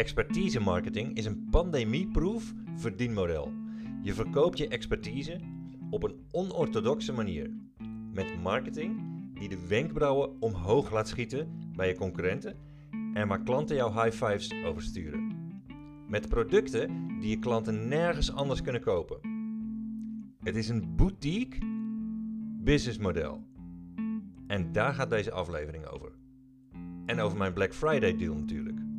Expertise marketing is een pandemieproof verdienmodel. Je verkoopt je expertise op een onorthodoxe manier. Met marketing die de wenkbrauwen omhoog laat schieten bij je concurrenten en waar klanten jouw high fives oversturen. Met producten die je klanten nergens anders kunnen kopen. Het is een boutique businessmodel. En daar gaat deze aflevering over. En over mijn Black Friday deal natuurlijk.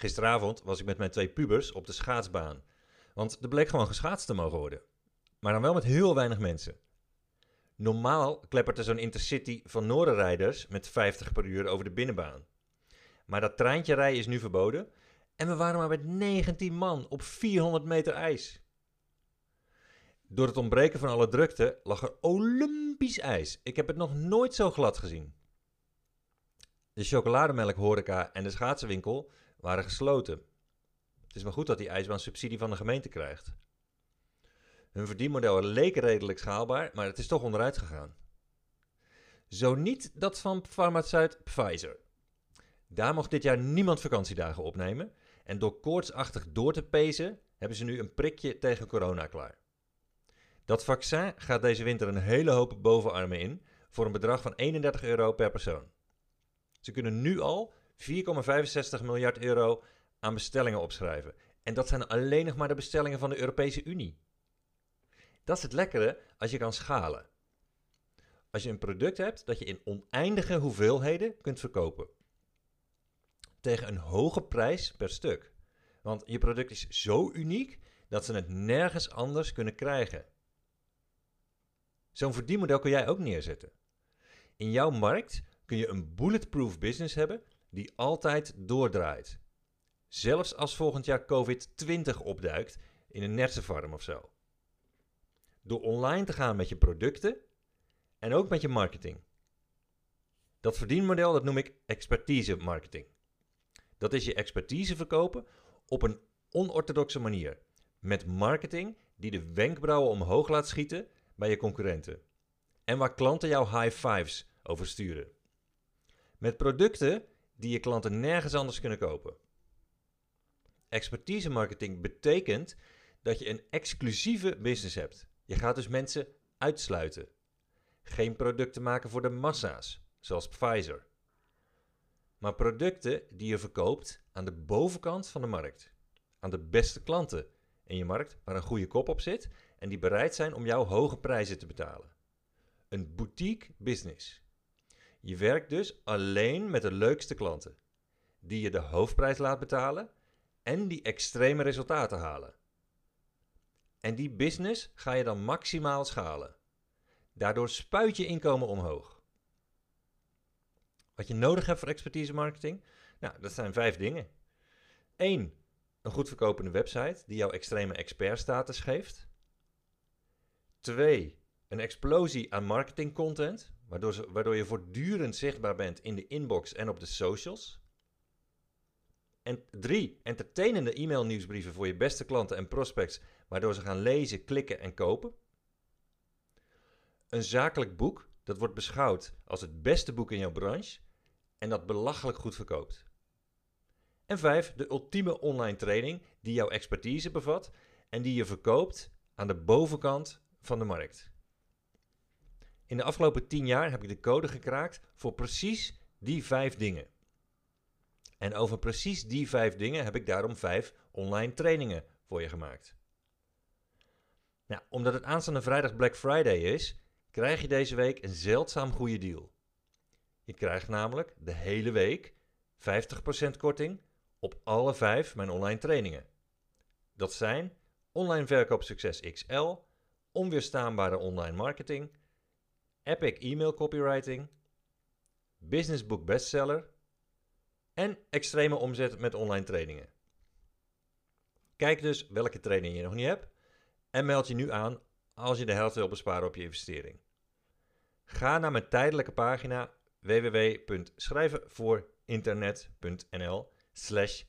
Gisteravond was ik met mijn twee pubers op de schaatsbaan. Want er bleek gewoon geschaatst te mogen worden. Maar dan wel met heel weinig mensen. Normaal kleppert er zo'n intercity van Noorderrijders met 50 per uur over de binnenbaan. Maar dat treintje rijden is nu verboden. En we waren maar met 19 man op 400 meter ijs. Door het ontbreken van alle drukte lag er Olympisch ijs. Ik heb het nog nooit zo glad gezien. De chocolademelk horeca en de schaatsenwinkel waren gesloten. Het is maar goed dat die ijsbaan subsidie van de gemeente krijgt. Hun verdienmodel leek redelijk schaalbaar, maar het is toch onderuit gegaan. Zo niet dat van farmaceut Pfizer. Daar mocht dit jaar niemand vakantiedagen opnemen en door koortsachtig door te pezen hebben ze nu een prikje tegen corona klaar. Dat vaccin gaat deze winter een hele hoop bovenarmen in voor een bedrag van 31 euro per persoon. Ze kunnen nu al 4,65 miljard euro aan bestellingen opschrijven. En dat zijn alleen nog maar de bestellingen van de Europese Unie. Dat is het lekkere als je kan schalen. Als je een product hebt dat je in oneindige hoeveelheden kunt verkopen. Tegen een hoge prijs per stuk. Want je product is zo uniek dat ze het nergens anders kunnen krijgen. Zo'n verdienmodel kun jij ook neerzetten. In jouw markt kun je een bulletproof business hebben die altijd doordraait. Zelfs als volgend jaar COVID-20 opduikt in een nertsenfarm of zo. Door online te gaan met je producten en ook met je marketing. Dat verdienmodel dat noem ik expertise marketing. Dat is je expertise verkopen op een onorthodoxe manier. Met marketing die de wenkbrauwen omhoog laat schieten bij je concurrenten. En waar klanten jouw high fives over sturen. Met producten die je klanten nergens anders kunnen kopen. Expertise marketing betekent dat je een exclusieve business hebt. Je gaat dus mensen uitsluiten. Geen producten maken voor de massa's, zoals Pfizer. Maar producten die je verkoopt aan de bovenkant van de markt. Aan de beste klanten in je markt waar een goede kop op zit en die bereid zijn om jouw hoge prijzen te betalen. Een boutique business. Je werkt dus alleen met de leukste klanten, die je de hoofdprijs laat betalen en die extreme resultaten halen. En die business ga je dan maximaal schalen. Daardoor spuit je inkomen omhoog. Wat je nodig hebt voor expertise marketing? Nou, dat zijn vijf dingen. 1. Een goed verkopende website die jouw extreme expertstatus geeft. 2. Een explosie aan marketingcontent, waardoor, waardoor je voortdurend zichtbaar bent in de inbox en op de socials. En 3. Entertainende e-mail nieuwsbrieven voor je beste klanten en prospects, waardoor ze gaan lezen, klikken en kopen. Een zakelijk boek dat wordt beschouwd als het beste boek in jouw branche en dat belachelijk goed verkoopt. En 5. De ultieme online training die jouw expertise bevat en die je verkoopt aan de bovenkant van de markt. In de afgelopen 10 jaar heb ik de code gekraakt voor precies die vijf dingen. En over precies die vijf dingen heb ik daarom vijf online trainingen voor je gemaakt. Nou, omdat het aanstaande vrijdag Black Friday is, krijg je deze week een zeldzaam goede deal. Je krijgt namelijk de hele week 50% korting op alle vijf mijn online trainingen. Dat zijn Online Verkoopsucces XL, Onweerstaanbare Online Marketing, Epic E-mail Copywriting, Business Book Bestseller en extreme omzet met online trainingen. Kijk dus welke training je nog niet hebt en meld je nu aan als je de helft wil besparen op je investering. Ga naar mijn tijdelijke pagina www.schrijvenvoorinternet.nl slash.